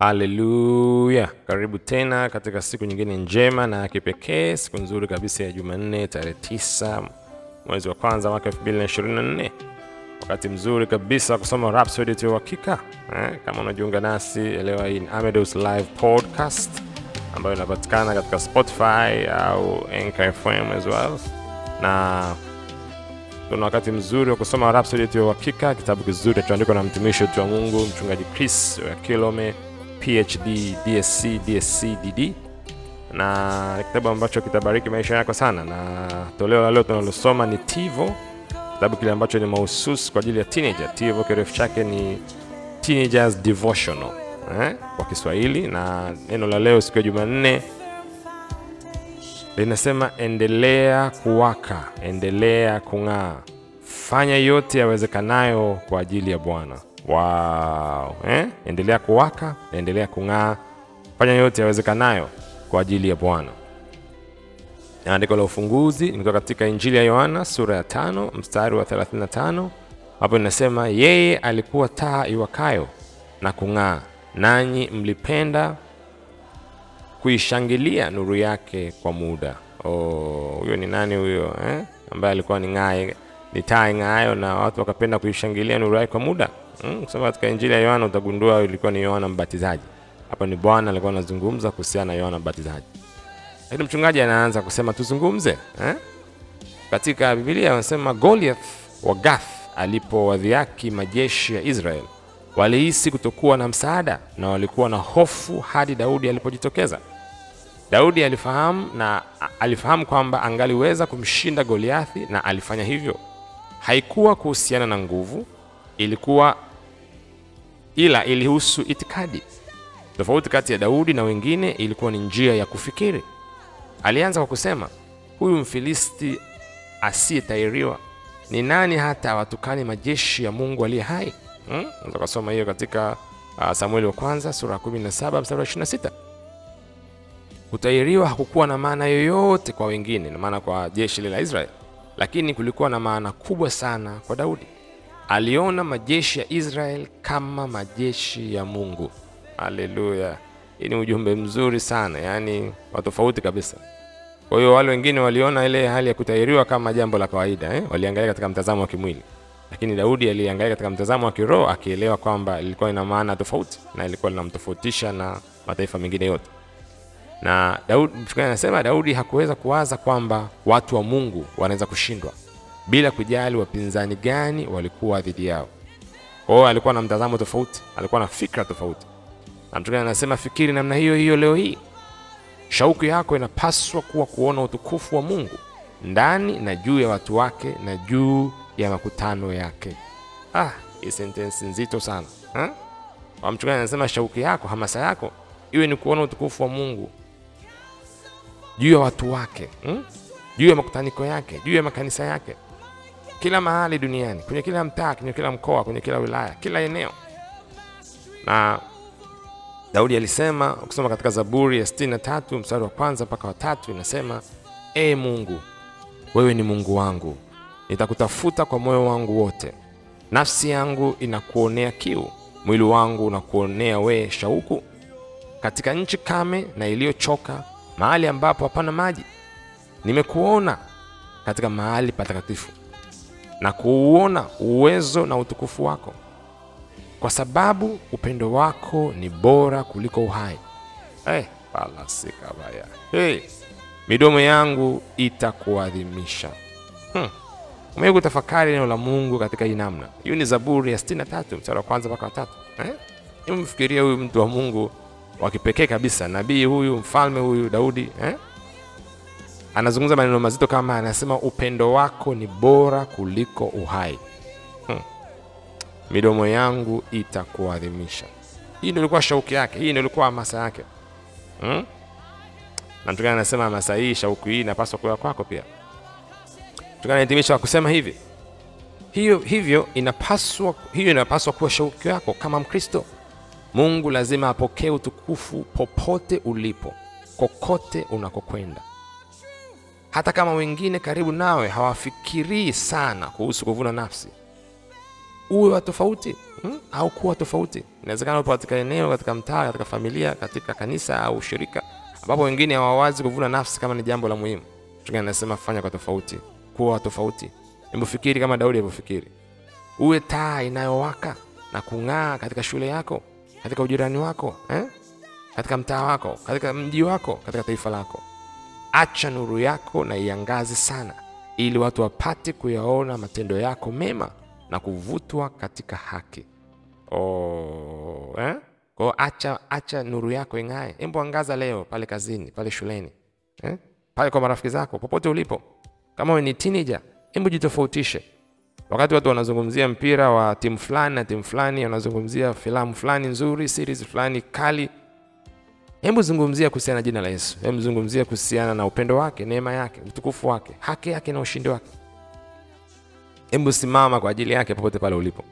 Haleluya! Karibu tena katika siku nyingine njema na kipekee, siku nzuri kabisa ya Jumanne tarehe 9 mwezi wa kwanza mwaka 224 wakati mzuri kabisa wa kusoma Rhapsody ya uhakika. Eh, kama unajiunga nasi elewa, hii ni Amedos Live Podcast ambayo inapatikana katika Spotify au nkfm as well, na tuna wakati mzuri wa kusoma Rhapsody ya uhakika, kitabu kizuri kilichoandikwa na mtumishi wetu wa Mungu mchungaji Chris Kilome PhD, DSc, DSc, DD na kitabu ambacho kitabariki maisha yako sana, na toleo la leo tunalosoma ni Tivo, kitabu kile ambacho ni mahususi kwa ajili ya teenager. Tivo kirefu chake ni Teenagers Devotional eh, kwa Kiswahili, na neno la leo siku ya Jumanne linasema endelea kuwaka, endelea kung'aa, fanya yote yawezekanayo kwa ajili ya Bwana. Wow, eh? Endelea kuwaka, endelea kung'aa, fanya yote yawezekanayo kwa ajili ya Bwana. Na Andiko la ufunguzi limetoka katika Injili ya Yohana sura ya tano mstari wa 35 hapo inasema, yeye alikuwa taa iwakayo na kung'aa, nanyi mlipenda kuishangilia nuru yake kwa muda. Oh, huyo ni nani huyo eh? ambaye alikuwa ni ng'ae ni taa ing'aayo na watu wakapenda kuishangilia nuru yake kwa muda mm. Kusoma katika Injili ya Yohana utagundua ilikuwa ni Yohana Mbatizaji. Hapa ni Bwana alikuwa anazungumza kuhusiana na Yohana Mbatizaji, lakini mchungaji anaanza kusema tuzungumze eh? Katika Biblia wanasema Goliath wa Gath alipowadhiaki majeshi ya Israel walihisi kutokuwa na msaada na walikuwa na hofu hadi Daudi alipojitokeza. Daudi alifahamu na alifahamu kwamba angaliweza kumshinda Goliathi na alifanya hivyo. Haikuwa kuhusiana na nguvu, ilikuwa ila ilihusu itikadi. Tofauti kati ya Daudi na wengine ilikuwa ni njia ya kufikiri. Alianza kwa kusema, huyu Mfilisti asiyetairiwa ni nani hata awatukane majeshi ya Mungu aliye hai? Hmm? Unaweza kusoma hiyo katika uh, Samueli wa kwanza sura ya 17 mstari wa 26. Kutairiwa hakukuwa na maana yoyote kwa wengine, na maana kwa jeshi la Israeli, lakini kulikuwa na maana kubwa sana kwa Daudi. Aliona majeshi ya Israeli kama majeshi ya Mungu. Haleluya! Hii ni ujumbe mzuri sana, yaani watofauti kabisa. Kwa hiyo wale wengine waliona ile hali ya kutahiriwa kama jambo la kawaida eh? Waliangalia katika mtazamo wa kimwili, lakini Daudi aliangalia katika mtazamo wa kiroho, akielewa kwamba ilikuwa ina maana tofauti na ilikuwa linamtofautisha na mataifa mengine yote na Daudi, anasema Daudi hakuweza kuwaza kwamba watu wa Mungu wanaweza kushindwa bila kujali wapinzani gani walikuwa dhidi yao. Kwa hiyo alikuwa na mtazamo tofauti, alikuwa na fikra tofauti, na mchungaji anasema fikiri namna hiyo hiyo leo hii. Shauku yako inapaswa kuwa kuona utukufu wa Mungu ndani na juu ya watu wake na juu ya makutano yake. Ah, hii sentensi nzito sana ha? Mchungaji anasema shauku yako, hamasa yako iwe ni kuona utukufu wa Mungu juu ya watu wake hmm? juu ya makutaniko yake, juu ya makanisa yake, kila mahali duniani, kwenye kila mtaa, kwenye kila mkoa, kwenye kila wilaya, kila eneo. Na Daudi alisema, ukisoma katika Zaburi ya 63 mstari wa kwanza mpaka wa tatu, inasema e Mungu, wewe ni Mungu wangu, nitakutafuta kwa moyo wangu wote. Nafsi yangu inakuonea kiu, mwili wangu unakuonea wee shauku, katika nchi kame na iliyochoka mahali ambapo hapana maji, nimekuona katika mahali patakatifu na kuuona uwezo na utukufu wako, kwa sababu upendo wako ni bora kuliko uhai. Hey, palasikabaya hey, midomo yangu itakuadhimisha. Hmm. Umewahi kutafakari neno la Mungu katika hii namna? Hiyo ni Zaburi ya 63 mstari wa kwanza mpaka watatu. Eh? Mfikiria huyu mtu wa Mungu wa kipekee kabisa, nabii huyu, mfalme huyu Daudi eh? Anazungumza maneno mazito kama, anasema upendo wako ni bora kuliko uhai hmm. Midomo yangu itakuadhimisha. Hii ndio ilikuwa shauki yake, hii ndio ilikuwa hamasa yake hmm? Na mtukana anasema hamasa hii, shauku hii inapaswa kuwa kwako pia. Mtukana kusema hivi, hiyo hivyo inapaswa, hiyo inapaswa kuwa shauki yako kama Mkristo. Mungu lazima apokee utukufu popote ulipo, kokote unakokwenda, hata kama wengine karibu nawe hawafikirii sana kuhusu kuvuna nafsi. Uwe wa tofauti hmm? au kuwa tofauti. Inawezekana upo katika eneo, katika mtaa, katika familia, katika kanisa au shirika ambapo wengine hawawazi kuvuna nafsi kama ni jambo la muhimu. Anasema fanya kwa tofauti, kuwa tofauti. Hebu fikiri kama Daudi alivyofikiri, uwe taa inayowaka na kung'aa katika shule yako, katika ujirani wako eh? katika mtaa wako, katika mji wako, katika taifa lako. Acha nuru yako na iangaze sana, ili watu wapate kuyaona matendo yako mema na kuvutwa katika haki. Oh, eh? Kwa acha, acha nuru yako ing'ae. Hebu angaza leo pale kazini, pale shuleni eh? pale kwa marafiki zako, popote ulipo. Kama wewe ni teenager, hebu jitofautishe. Wakati watu wanazungumzia mpira wa timu fulani na timu fulani, wanazungumzia filamu fulani nzuri, series fulani kali, hebu zungumzia kuhusiana na jina la Yesu. Hebu zungumzia kuhusiana na upendo wake, neema yake, utukufu wake, haki yake na ushindi wake. Hebu simama kwa ajili yake popote pale ulipo,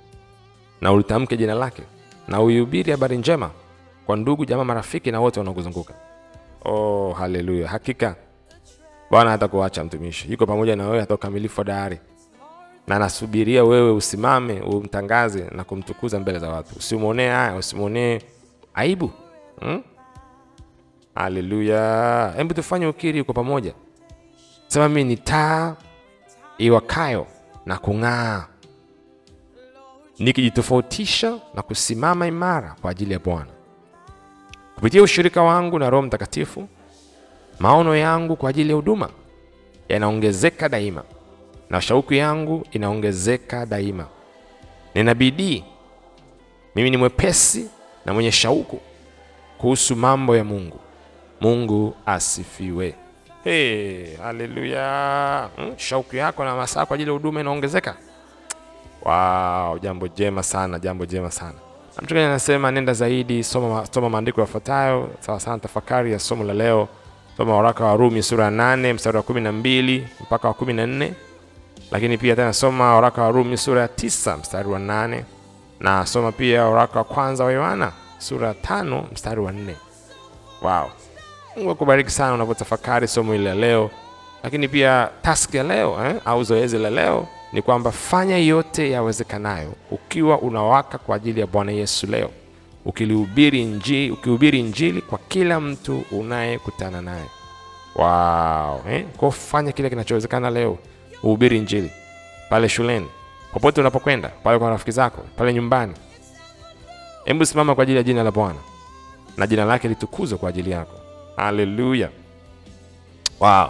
na ulitamke jina lake na uihubiri habari njema kwa ndugu, jamaa, marafiki na wote wanaokuzunguka. Oh, haleluya! Hakika Bwana hatakuacha mtumishi, yuko pamoja na wewe hata ukamilifu wa dahari, na anasubiria wewe usimame, umtangaze na kumtukuza mbele za watu. Usimwonee haya, usimwonee aibu hmm? Haleluya! Hebu tufanye ukiri kwa pamoja, sema mimi ni taa iwakayo na kung'aa nikijitofautisha na kusimama imara kwa ajili ya Bwana. Kupitia ushirika wangu na Roho Mtakatifu, maono yangu kwa ajili ya huduma yanaongezeka daima na shauku yangu inaongezeka daima. Nina bidii, mimi ni mwepesi na mwenye shauku kuhusu mambo ya Mungu. Mungu asifiwe. Hey, haleluya! Hmm, shauku yako na masaa kwa ajili ya huduma inaongezeka. Wow, jambo jema sana, jambo jema sana. Na Mchungaji anasema nenda zaidi, soma, soma maandiko yafuatayo sawa sana. Tafakari ya somo la leo, soma waraka wa Rumi sura ya 8 mstari wa 12 mpaka wa 14, lakini pia tena soma waraka wa Rumi sura ya tisa mstari wa nane na soma pia waraka wa kwanza wa Yohana sura ya tano mstari wa nne. Wow, Mungu akubariki sana unapotafakari somo hili la leo, lakini pia task ya leo eh, au zoezi la leo ni kwamba fanya yote yawezekanayo ukiwa unawaka kwa ajili ya Bwana Yesu leo, ukilihubiri injili, ukihubiri injili kwa kila mtu unayekutana naye. Wow, eh? Kwa fanya kile kinachowezekana leo, uhubiri injili pale shuleni, popote unapokwenda, pale kwa rafiki zako, pale nyumbani. Hebu simama kwa ajili ya jina la Bwana na jina lake litukuzwe kwa ajili yako. Haleluya! Wow.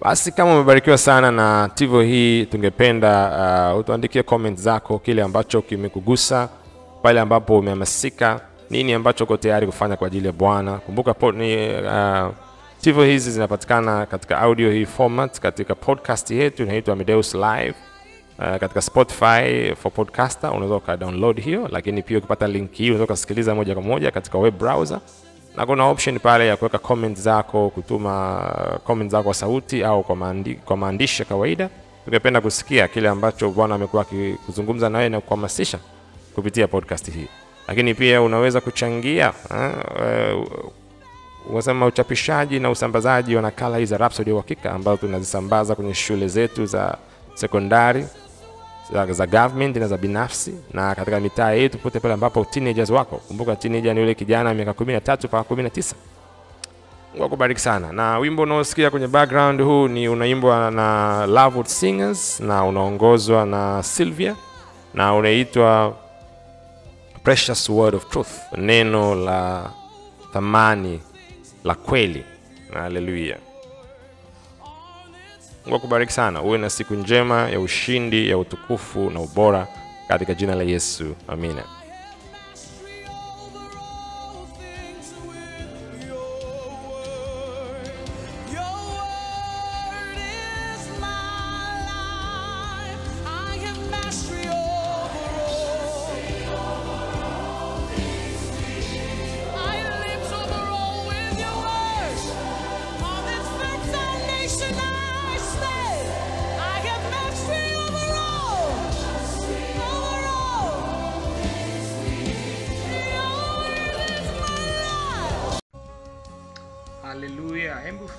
Basi kama umebarikiwa sana na tivo hii, tungependa uh, utuandikie comment zako, kile ambacho kimekugusa, pale ambapo umehamasika, nini ambacho uko tayari kufanya kwa ajili ya Bwana. Kumbuka po, ni, uh, tivo hizi zinapatikana katika audio hii format katika podcast yetu inaitwa Mideus Live uh, katika Spotify for podcaster, unaweza uka hiyo, lakini pia ukipata link hii unaweza ukasikiliza moja kwa moja katika web browser. Na kuna option pale ya kuweka comment zako, kutuma comment zako kwa sauti au kwa, maandi, kwa maandishi ya kawaida. Tungependa kusikia kile ambacho Bwana amekuwa akizungumza nawe na kuhamasisha kupitia podcast hii, lakini pia unaweza kuchangia unasema uchapishaji na usambazaji wa nakala hizi za Rhapsody Uhakika ambazo tunazisambaza kwenye shule zetu za sekondari za, za government na za binafsi na katika mitaa yetu pote pale ambapo teenagers wako. Kumbuka teenager ni yule kijana miaka 13 mpaka 19. Mungu akubariki sana. Na wimbo unaosikia kwenye background huu ni unaimbwa na Lovewood Singers na unaongozwa na Sylvia na unaitwa Precious Word of Truth, neno la thamani la kweli. Haleluya. Mungu akubariki sana, uwe na siku njema ya ushindi, ya utukufu na ubora katika jina la Yesu, amina.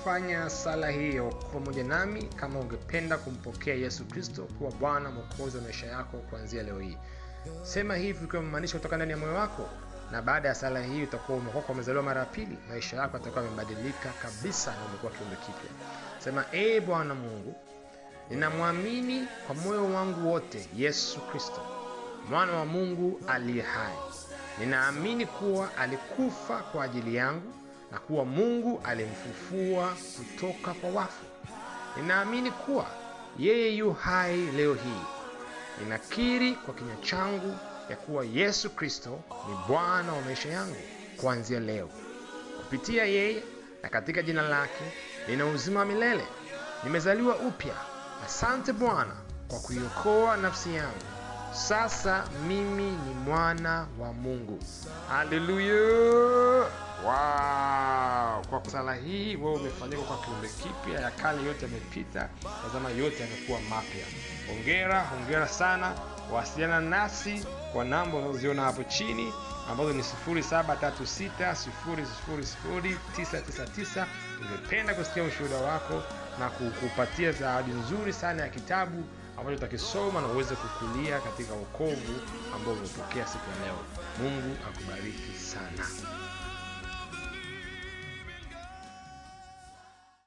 Haleluya! Hebu fanya sala hiyo pamoja nami kama ungependa kumpokea Yesu Kristo kuwa Bwana Mwokozi wa maisha yako kuanzia leo hii. Sema hivi ukiwa umemaanisha kutoka ndani ya moyo wako, na baada ya sala hii utakuwa umekoka umezaliwa mara ya pili. Maisha yako yatakuwa yamebadilika kabisa na umekuwa kiumbe kipya. Sema, ee Bwana Mungu, ninamwamini kwa moyo wangu wote Yesu Kristo mwana wa Mungu aliye hai. Ninaamini kuwa alikufa kwa ajili yangu na kuwa Mungu alimfufua kutoka kwa wafu. Ninaamini kuwa yeye yu hai leo hii. Ninakiri kwa kinywa changu ya kuwa Yesu Kristo ni Bwana wa maisha yangu kuanzia leo. Kupitia yeye na katika jina lake nina uzima wa milele. Nimezaliwa upya. Asante Bwana kwa kuiokoa nafsi yangu. Sasa mimi ni mwana wa Mungu. Haleluya! Wow! Kwa sala hii wewe umefanyika kwa kiumbe kipya, ya kale yote yamepita, tazama yote yamekuwa mapya. Hongera, hongera sana. Wasiliana nasi kwa namba unazoziona hapo chini ambazo ni 0736000999. Tungependa kusikia ushuhuda wako na kukupatia zawadi nzuri sana ya kitabu ambacho utakisoma na uweze kukulia katika wokovu ambao umepokea siku ya leo. Mungu akubariki sana.